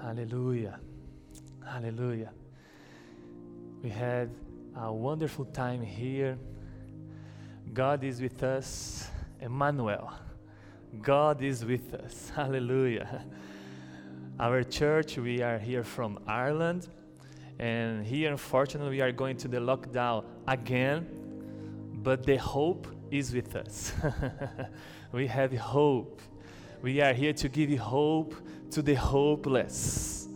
Hallelujah. Hallelujah. We had a wonderful time here. God is with us. Emmanuel. God is with us. Hallelujah. Our church, we are here from Ireland. And here, unfortunately, we are going to the lockdown again. But the hope is with us. we have hope. We are here to give you hope to the hopeless.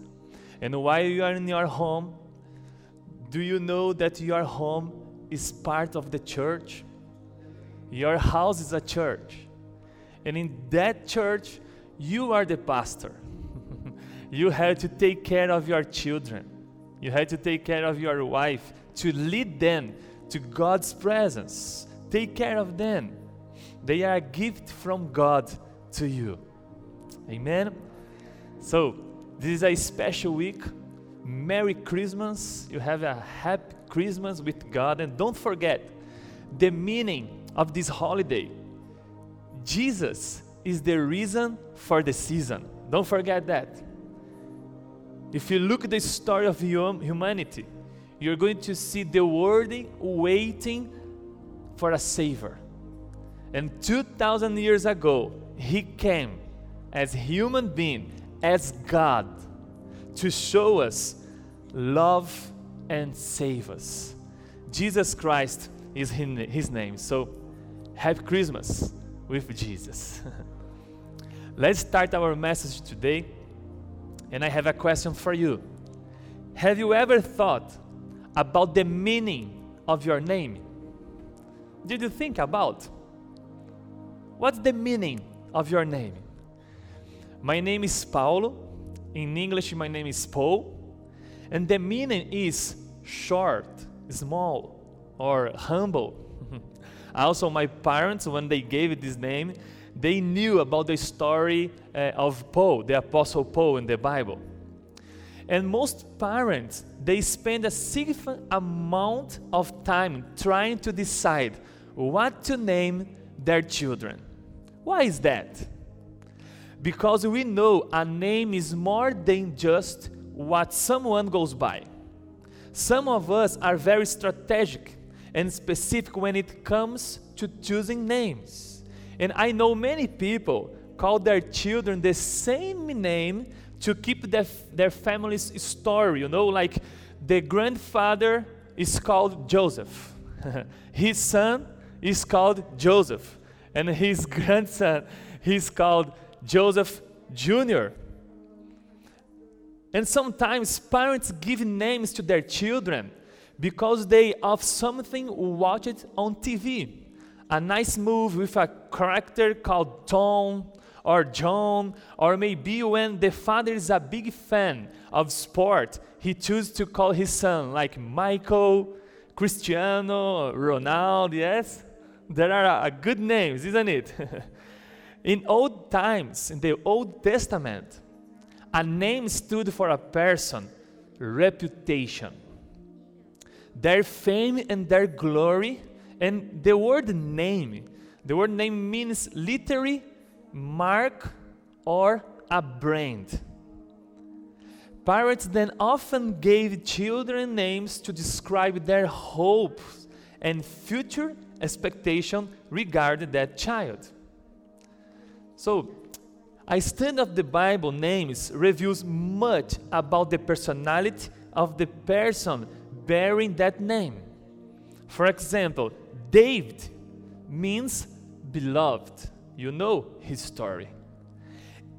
And while you are in your home, do you know that your home is part of the church? Your house is a church. And in that church, you are the pastor. you have to take care of your children. You have to take care of your wife to lead them to God's presence. Take care of them. They are a gift from God to you. Amen. So, this is a special week. Merry Christmas. You have a happy Christmas with God. And don't forget the meaning of this holiday. Jesus is the reason for the season. Don't forget that. If you look at the story of humanity, you're going to see the world waiting for a savior. And 2000 years ago, he came as human being as God to show us love and save us. Jesus Christ is his name. So, happy Christmas with Jesus. Let's start our message today. And I have a question for you. Have you ever thought about the meaning of your name? Did you think about what's the meaning of your name? My name is Paulo. In English, my name is Paul. And the meaning is short, small, or humble. also, my parents, when they gave this name, they knew about the story uh, of Paul, the Apostle Paul in the Bible. And most parents, they spend a significant amount of time trying to decide what to name their children. Why is that? Because we know a name is more than just what someone goes by. Some of us are very strategic and specific when it comes to choosing names. And I know many people call their children the same name to keep their, their family's story. You know, like the grandfather is called Joseph, his son is called Joseph, and his grandson is called Joseph Jr. And sometimes parents give names to their children because they of something watched on TV. A nice movie with a character called Tom or John, or maybe when the father is a big fan of sport, he chooses to call his son like Michael, Cristiano, Ronaldo, yes? There are uh, good names, isn't it? In old times, in the Old Testament, a name stood for a person, reputation. Their fame and their glory, and the word name, the word name means literally mark or a brand. Parents then often gave children names to describe their hopes and future expectation regarding that child. So, a study of the Bible names reveals much about the personality of the person bearing that name. For example, David means beloved. You know his story.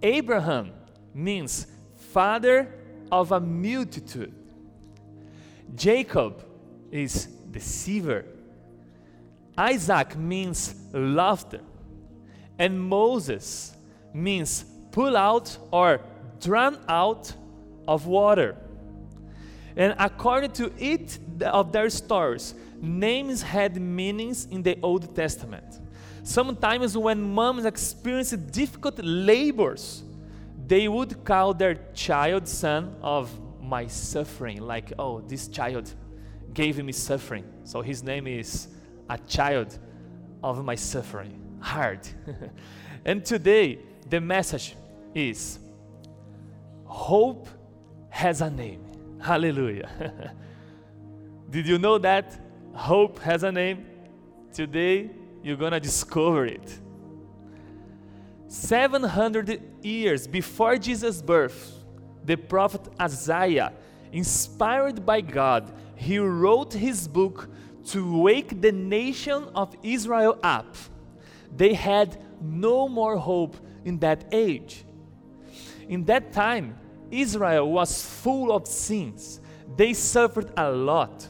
Abraham means father of a multitude. Jacob is deceiver. Isaac means laughter. And Moses means pull out or drown out of water. And according to each of their stories, names had meanings in the Old Testament. Sometimes, when moms experienced difficult labors, they would call their child son of my suffering, like, oh, this child gave me suffering. So his name is a child of my suffering hard. and today, the message is hope has a name. Hallelujah. Did you know that hope has a name? Today, you're to discover it. 700 years before Jesus' birth, the prophet Isaiah, inspired by God, he wrote his book to wake the nation of Israel up. They had no more hope in that age. In that time, Israel was full of sins. They suffered a lot.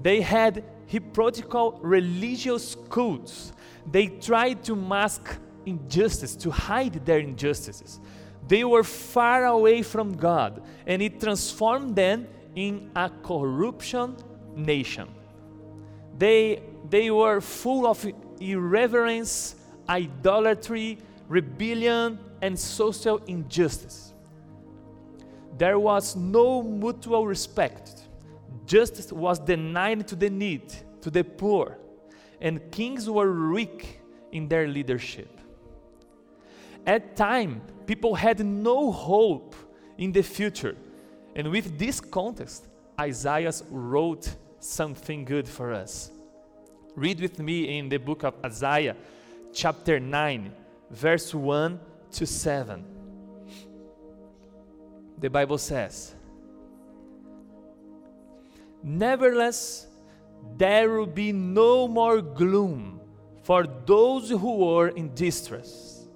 They had hypocritical religious cults. They tried to mask injustice, to hide their injustices. They were far away from God, and it transformed them in a corruption nation. They, they were full of irreverence, idolatry, rebellion, and social injustice. There was no mutual respect. Justice was denied to the needy, to the poor, and kings were weak in their leadership. At time, people had no hope in the future. And with this context, Isaiah wrote something good for us. Read with me in the book of Isaiah, chapter 9, verse 1 to 7. The Bible says, Nevertheless, there will be no more gloom for those who are in distress.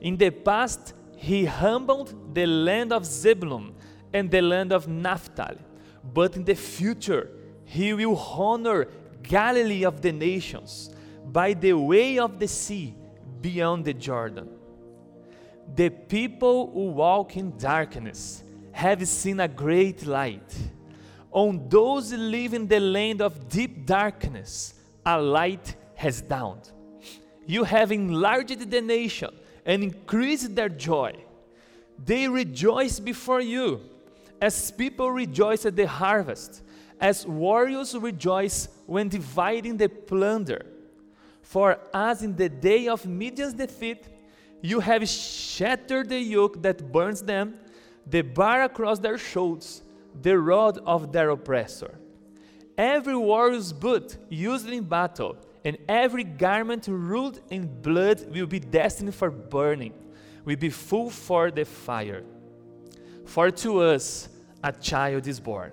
In the past, he humbled the land of Zebulun and the land of Naphtali, but in the future, he will honor Galilee of the nations by the way of the sea beyond the Jordan. The people who walk in darkness have seen a great light. On those live in the land of deep darkness, a light has dawned. You have enlarged the nation and increased their joy. They rejoice before you, as people rejoice at the harvest, as warriors rejoice when dividing the plunder. For as in the day of Midian's defeat, you have shattered the yoke that burns them, the bar across their shoulders, the rod of their oppressor. Every warrior's boot used in battle, and every garment ruled in blood will be destined for burning, will be full for the fire. For to us a child is born,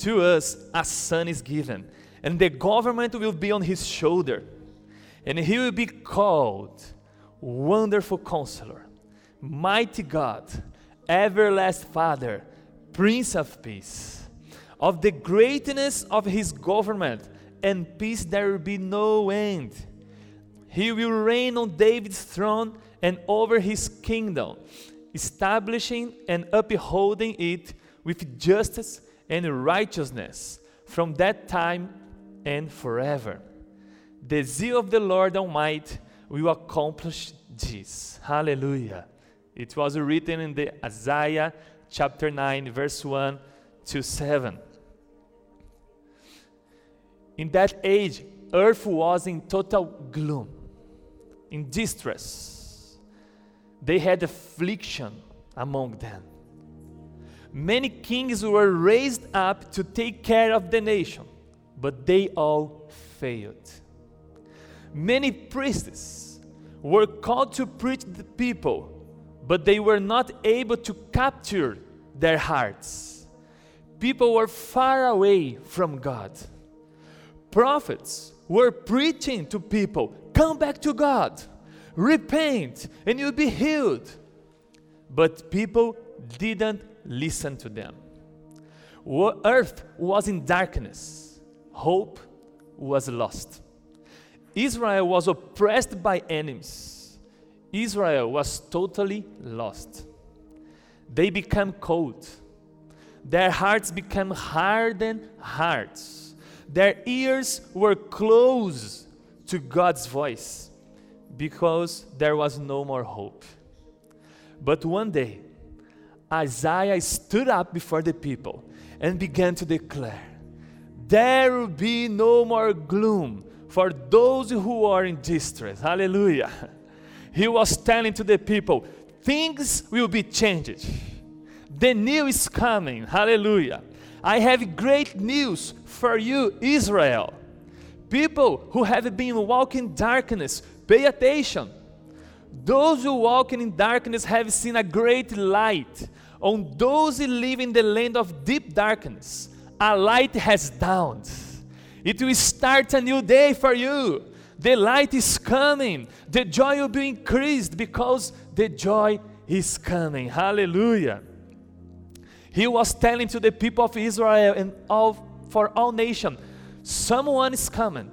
to us a son is given, and the government will be on his shoulder, and he will be called Wonderful Counselor, Mighty God, Everlasting Father, Prince of Peace. Of the greatness of his government and peace there will be no end. He will reign on David's throne and over his kingdom, establishing and upholding it with justice and righteousness from that time and forever. The zeal of the Lord Almighty will accomplish this. Hallelujah. It was written in the Isaiah chapter 9, verse 1 to 7. In that age, earth was in total gloom, in distress. They had affliction among them. Many kings were raised up to take care of the nation, but they all failed. Many priests were called to preach the people, but they were not able to capture their hearts. People were far away from God. Prophets were preaching to people come back to God, repent, and you'll be healed. But people didn't listen to them. Earth was in darkness, hope was lost. Israel was oppressed by enemies. Israel was totally lost. They became cold. Their hearts became hardened hearts. Their ears were closed to God's voice because there was no more hope. But one day, Isaiah stood up before the people and began to declare, There will be no more gloom for those who are in distress. Hallelujah. He was telling to the people, Things will be changed. The new is coming. Hallelujah. I have great news for you, Israel. People who have been walking darkness, pay attention. Those who walk in darkness have seen a great light. On those who live in the land of deep darkness, a light has dawned. It will start a new day for you. The light is coming. The joy will be increased because the joy is coming. Hallelujah. He was telling to the people of Israel and all for all nations, someone is coming,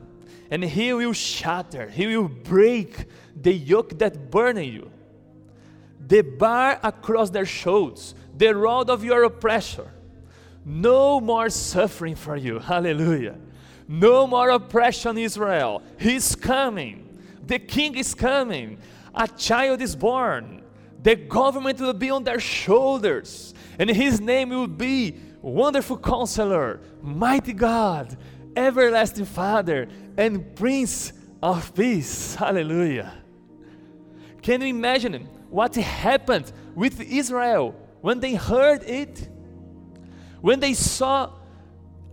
and he will shatter, he will break the yoke that burn you, the bar across their shoulders, the rod of your oppressor. No more suffering for you. Hallelujah. No more oppression, Israel. He's coming. The king is coming. A child is born. The government will be on their shoulders. And his name will be Wonderful Counselor, Mighty God, Everlasting Father, and Prince of Peace. Hallelujah. Can you imagine what happened with Israel when they heard it? When they saw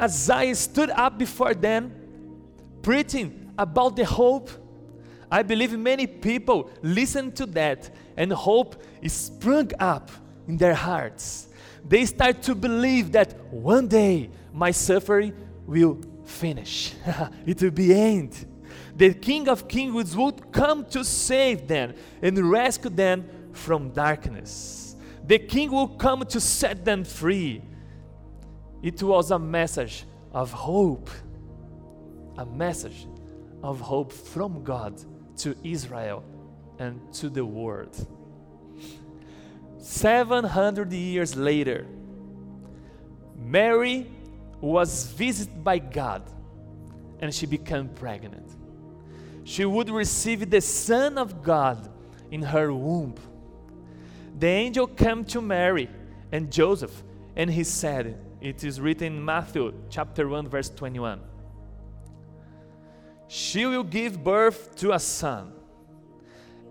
Isaiah stood up before them, preaching about the hope. I believe many people listened to that and hope sprung up in their hearts. They start to believe that one day my suffering will finish. it will be end. The King of Kings would come to save them and rescue them from darkness. The King will come to set them free it was a message of hope, a message of hope from God to Israel and to the world. 700 years later, Mary was visited by God and she became pregnant. She would receive the Son of God in her womb. The angel came to Mary and Joseph and he said, it is written in Matthew chapter 1 verse 21. She will give birth to a son,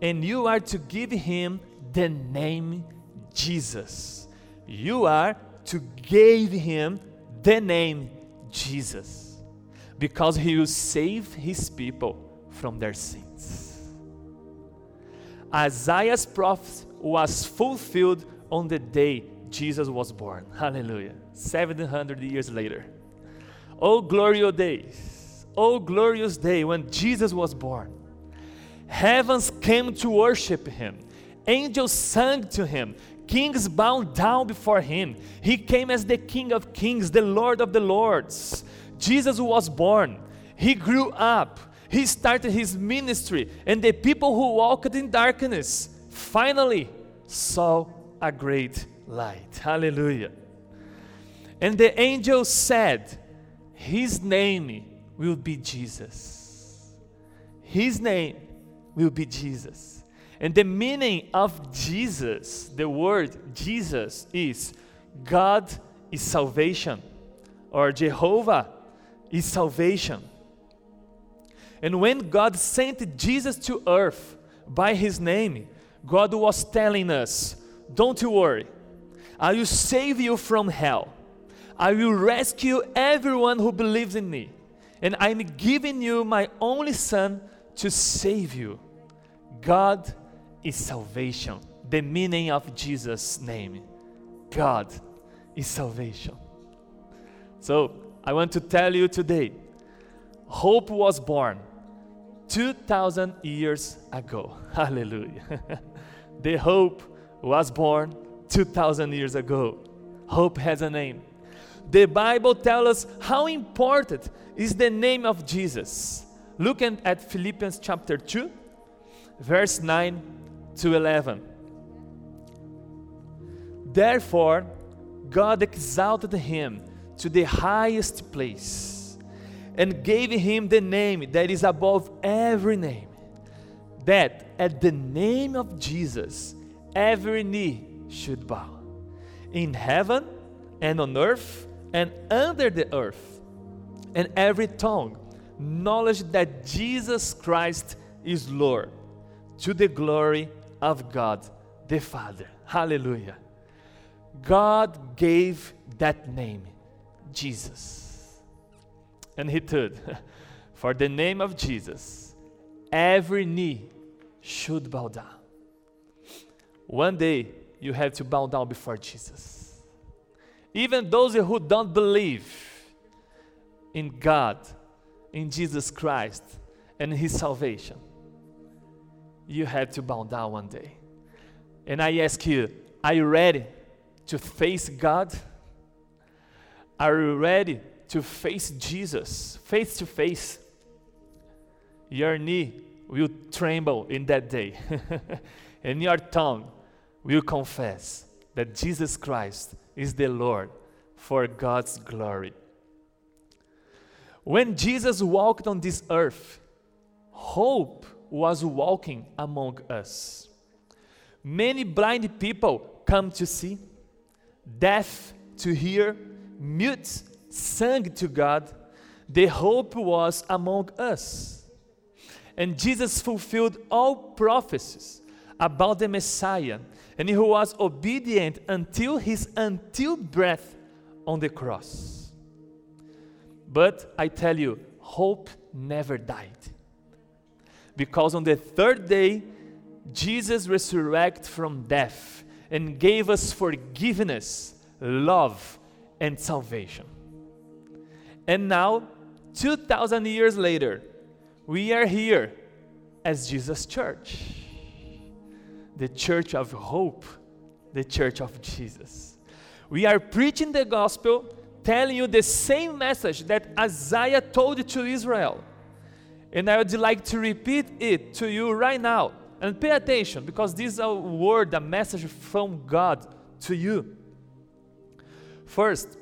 and you are to give him the name Jesus. You are to give him the name Jesus because he will save his people from their sins. Isaiah's prophecy was fulfilled on the day Jesus was born. Hallelujah. 700 years later. Oh, glorious days. Oh, glorious day when Jesus was born. Heavens came to worship him. Angels sang to him. Kings bowed down before him. He came as the King of kings, the Lord of the lords. Jesus was born. He grew up. He started his ministry. And the people who walked in darkness finally saw a great light. Hallelujah. And the angel said, His name will be Jesus. His name will be Jesus. And the meaning of Jesus, the word Jesus, is God is salvation, or Jehovah is salvation. And when God sent Jesus to earth by his name, God was telling us, Don't you worry, I will save you from hell. I will rescue everyone who believes in me. And I'm giving you my only son to save you. God is salvation. The meaning of Jesus' name. God is salvation. So, I want to tell you today hope was born 2,000 years ago. Hallelujah. the hope was born 2,000 years ago. Hope has a name. The Bible tells us how important is the name of Jesus. Looking at Philippians chapter 2, verse 9 to 11. Therefore, God exalted him to the highest place and gave him the name that is above every name, that at the name of Jesus every knee should bow in heaven and on earth and under the earth, and every tongue knowledge that Jesus Christ is Lord to the glory of God the Father. Hallelujah. God gave that name, Jesus. And he told, For the name of Jesus, every knee should bow down. One day, you have to bow down before Jesus. Even those who don't believe in God, in Jesus Christ, and His salvation, you have to bow down one day. And I ask you, are you ready to face God? Are you ready to face Jesus face to face? Your knee will tremble in that day, and your tongue will confess that Jesus Christ is the Lord for God's glory. When Jesus walked on this earth, hope was walking among us. Many blind people come to see, deaf to hear, mute sang to God. The hope was among us. And Jesus fulfilled all prophecies about the Messiah, and he was obedient until his until breath on the cross. But I tell you, hope never died. Because on the third day, Jesus resurrected from death and gave us forgiveness, love, and salvation. And now, 2,000 years later, we are here as Jesus' church, the church of hope, the church of Jesus. We are preaching the gospel, telling you the same message that Isaiah told to Israel. And I would like to repeat it to you right now. And pay attention because this is a word, a message from God to you. First,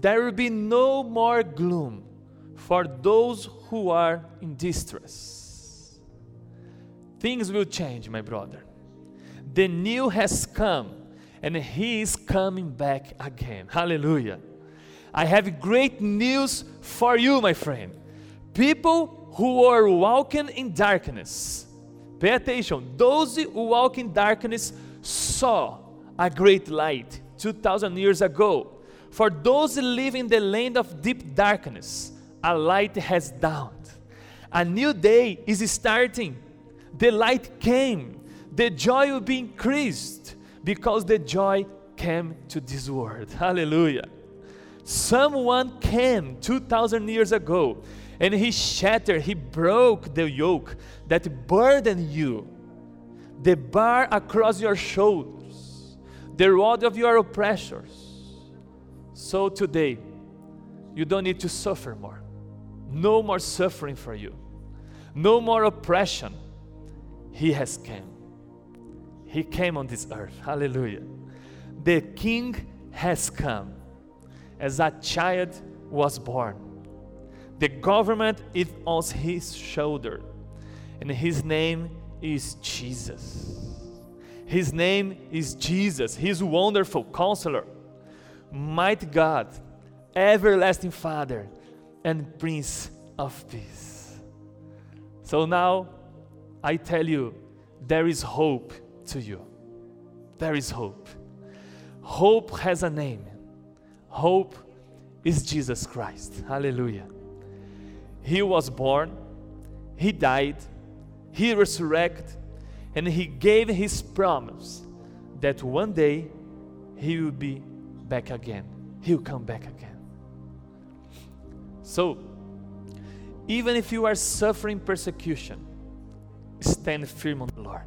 there will be no more gloom for those who are in distress. Things will change, my brother. The new has come and he is coming back again. Hallelujah. I have great news for you, my friend. People who are walking in darkness Pay attention. Those who walk in darkness saw a great light 2,000 years ago. For those live in the land of deep darkness, a light has dawned. A new day is starting. The light came. The joy will be increased because the joy came to this world. Hallelujah. Someone came 2,000 years ago and he shattered, he broke the yoke that burdened you, the bar across your shoulders, the rod of your oppressors. So today, you don't need to suffer more. No more suffering for you. No more oppression. He has came. He came on this earth. Hallelujah. The king has come as a child was born the government is on his shoulder, and his name is Jesus. His name is Jesus. He's wonderful counselor, mighty God, everlasting Father, and Prince of Peace. So now I tell you, there is hope to you. There is hope. Hope has a name. Hope is Jesus Christ. Hallelujah. He was born, He died, He resurrected, and He gave His promise that one day He will be back again. He will come back again. So, even if you are suffering persecution, stand firm on the Lord.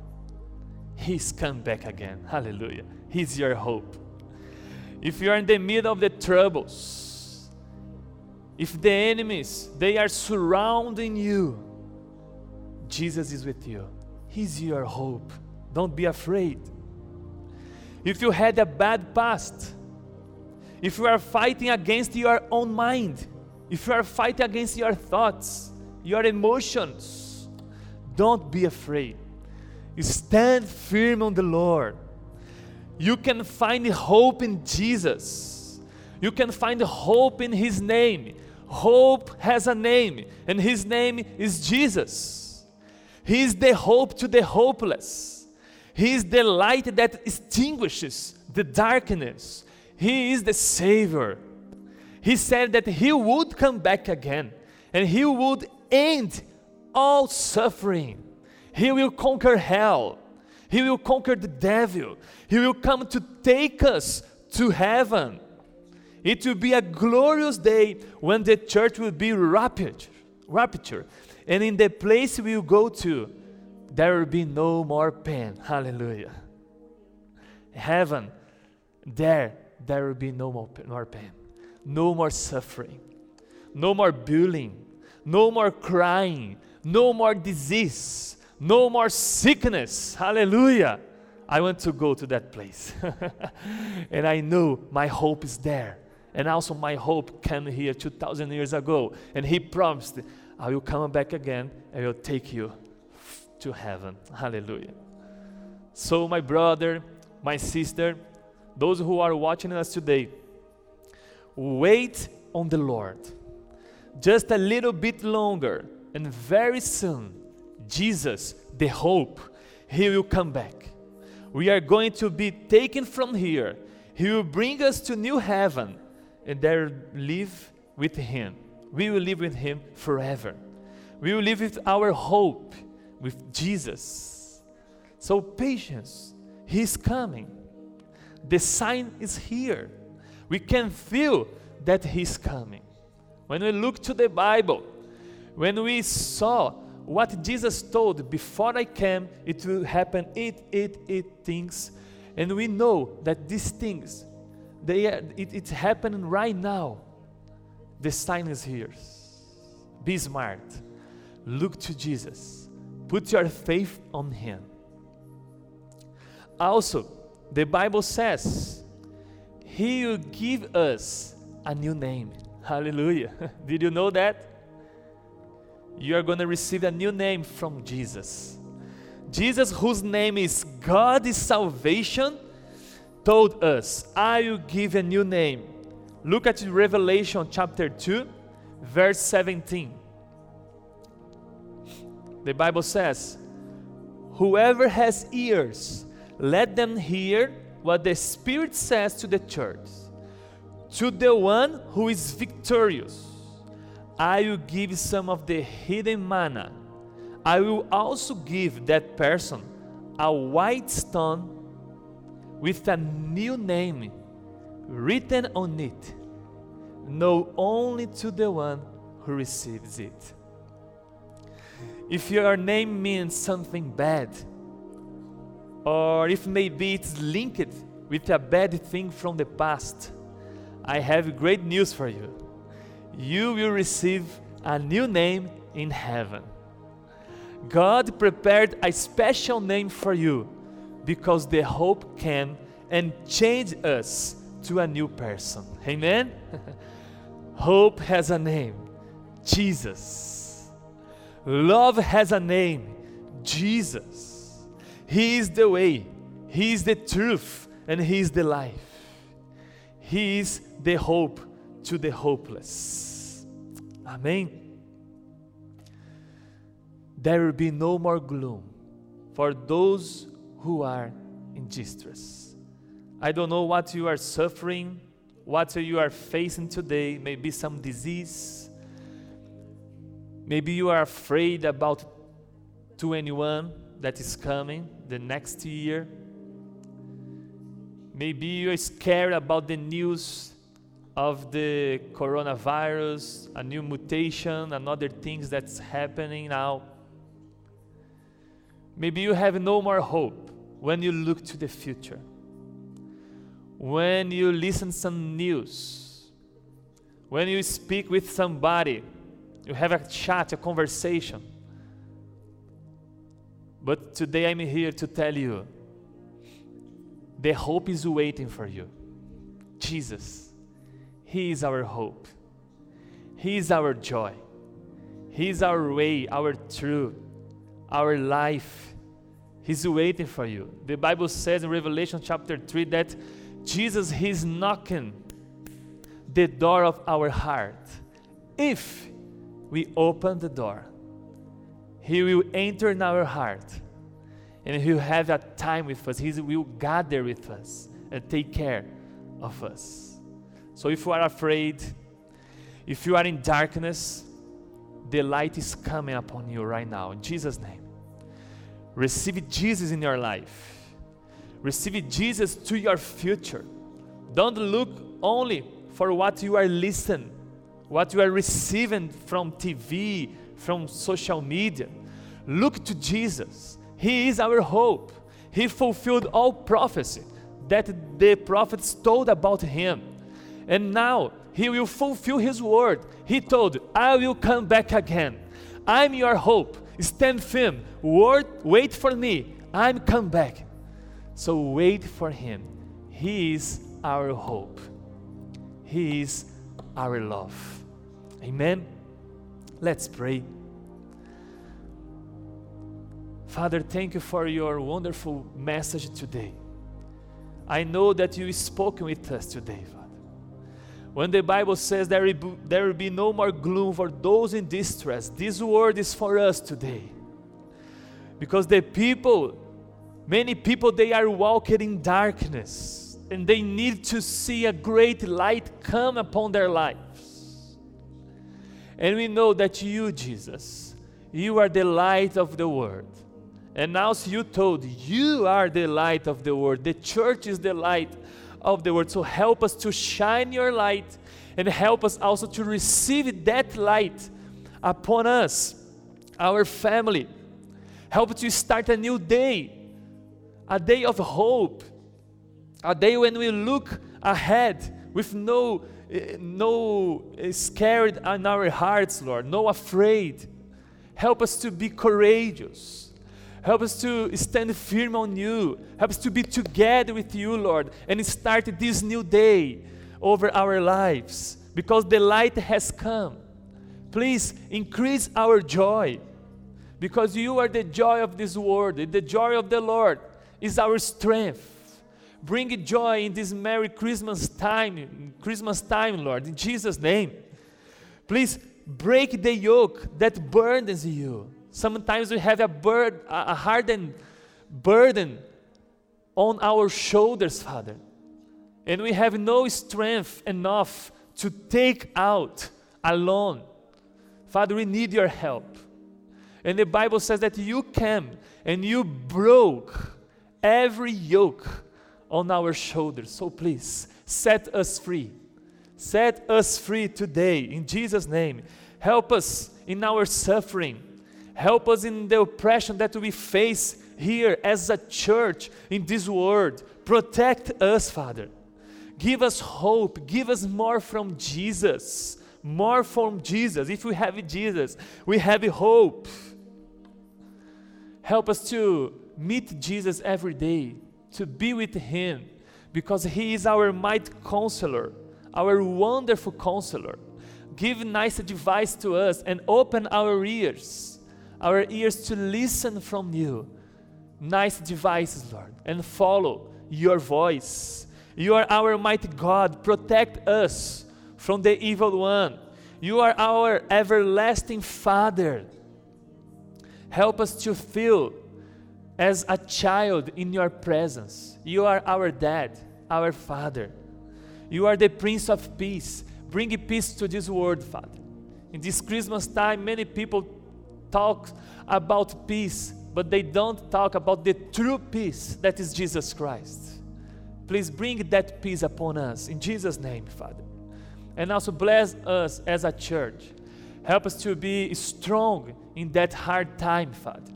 He's come back again. Hallelujah. He's your hope. If you are in the middle of the troubles, if the enemies they are surrounding you jesus is with you he's your hope don't be afraid if you had a bad past if you are fighting against your own mind if you are fighting against your thoughts your emotions don't be afraid stand firm on the lord you can find hope in jesus you can find hope in his name Hope has a name, and his name is Jesus. He is the hope to the hopeless. He is the light that extinguishes the darkness. He is the Savior. He said that He would come back again and He would end all suffering. He will conquer hell. He will conquer the devil. He will come to take us to heaven. It will be a glorious day when the church will be raptured. raptured. And in the place we will go to, there will be no more pain. Hallelujah. Heaven, there, there will be no more, more pain, no more suffering, no more bullying, no more crying, no more disease, no more sickness. Hallelujah. I want to go to that place. and I know my hope is there. And also, my hope came here 2,000 years ago. And He promised, I will come back again and will take you to heaven. Hallelujah. So, my brother, my sister, those who are watching us today, wait on the Lord. Just a little bit longer, and very soon, Jesus, the hope, He will come back. We are going to be taken from here. He will bring us to new heaven, and there live with Him. We will live with Him forever. We will live with our hope with Jesus. So, patience, He's coming. The sign is here. We can feel that He's coming. When we look to the Bible, when we saw what Jesus told before I came, it will happen, it, it, it things. And we know that these things, they are, it, it's happening right now. The sign is here. Be smart. Look to Jesus. Put your faith on Him. Also, the Bible says, He will give us a new name. Hallelujah. Did you know that? You are going to receive a new name from Jesus. Jesus, whose name is God is salvation, told us, I will give a new name. Look at Revelation chapter 2, verse 17 the Bible says, Whoever has ears, let them hear what the Spirit says to the church. To the one who is victorious, I will give some of the hidden manna. I will also give that person a white stone with a new name written on it, known only to the one who receives it. If your name means something bad, or if maybe it's linked with a bad thing from the past, I have great news for you. You will receive a new name in heaven. God prepared a special name for you because the hope can and change us to a new person. Amen? hope has a name Jesus. Love has a name Jesus. He is the way, He is the truth, and He is the life. He is the hope to the hopeless. Amen. There will be no more gloom for those who are in distress. I don't know what you are suffering, what you are facing today, maybe some disease, Maybe you are afraid about 21 that is coming the next year. Maybe you are scared about the news of the coronavirus, a new mutation, and other things that's happening now. Maybe you have no more hope when you look to the future. When you listen some news, when you speak with somebody you have a chat, a conversation. But today I'm here to tell you the hope is waiting for you. Jesus, He is our hope, He is our joy, He is our way, our truth, our life. He's waiting for you. The Bible says in Revelation chapter 3 that Jesus He's knocking the door of our heart. If we open the door, He will enter in our heart and He will have a time with us. He will gather with us and take care of us. So if you are afraid, if you are in darkness, the light is coming upon you right now in Jesus' name. Receive Jesus in your life. Receive Jesus to your future. Don't look only for what you are listening, what you are receiving from TV, from social media. Look to Jesus. He is our hope. He fulfilled all prophecy that the prophets told about him. And now he will fulfill his word. He told, I will come back again. I'm your hope. Stand firm. Word, wait for me. I'm come back. So wait for him. He is our hope. He is our love. Amen. Let's pray. Father, thank you for your wonderful message today. I know that you spoke with us today, Father. When the Bible says there will, be, there will be no more gloom for those in distress, this word is for us today. Because the people, many people, they are walking in darkness and they need to see a great light come upon their lives. And we know that you, Jesus, you are the light of the world. And also you told, you are the light of the world. The church is the light of the world. So help us to shine your light and help us also to receive that light upon us, our family. Help to start a new day, a day of hope, a day when we look ahead with no eh, no eh, scared in our hearts, Lord, no afraid. Help us to be courageous Help us to stand firm on you. Help us to be together with you, Lord, and start this new day over our lives because the light has come. Please increase our joy because you are the joy of this world. The joy of the Lord is our strength. Bring joy in this Merry Christmas time, Christmas time, Lord, in Jesus' name. Please break the yoke that burdens you Sometimes we have a, burden, a hardened burden on our shoulders, Father. And we have no strength enough to take out alone. Father, we need your help. And the Bible says that you came and you broke every yoke on our shoulders. So please, set us free. Set us free today in Jesus' name. Help us in our suffering. Help us in the oppression that we face here as a church in this world. Protect us, Father. Give us hope. Give us more from Jesus. More from Jesus. If we have Jesus, we have hope. Help us to meet Jesus every day, to be with Him, because He is our mighty counselor, our wonderful counselor. Give nice advice to us and open our ears our ears to listen from you. Nice devices, Lord, and follow your voice. You are our mighty God. Protect us from the evil one. You are our everlasting Father. Help us to feel as a child in your presence. You are our dad, our Father. You are the Prince of Peace. Bring peace to this world, Father. In this Christmas time, many people talk about peace, but they don't talk about the true peace that is Jesus Christ. Please bring that peace upon us in Jesus' name, Father. And also bless us as a church. Help us to be strong in that hard time, Father.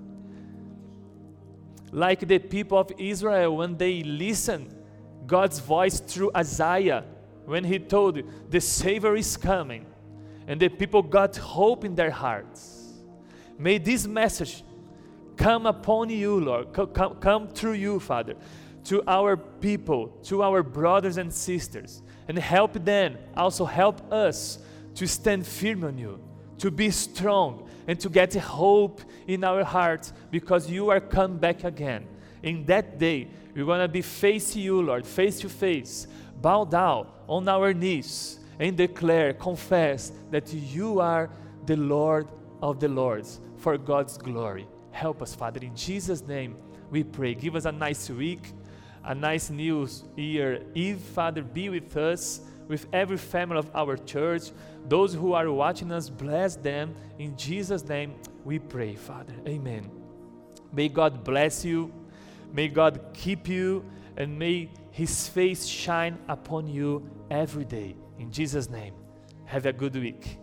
Like the people of Israel when they listened God's voice through Isaiah when he told the Savior is coming, and the people got hope in their hearts. May this message come upon you, Lord, come, come through you, Father, to our people, to our brothers and sisters, and help them, also help us to stand firm on you, to be strong, and to get hope in our hearts because you are come back again. In that day, we're going to be facing you, Lord, face to face, bow down on our knees, and declare, confess that you are the Lord of the Lords for God's glory. Help us, Father. In Jesus' name, we pray. Give us a nice week, a nice new year. Eve father be with us with every family of our church those who are watching us bless them. In jesus name we pray father. Amen. May god bless you. May god keep you. And may his face shine upon you every day. In jesus name have a good week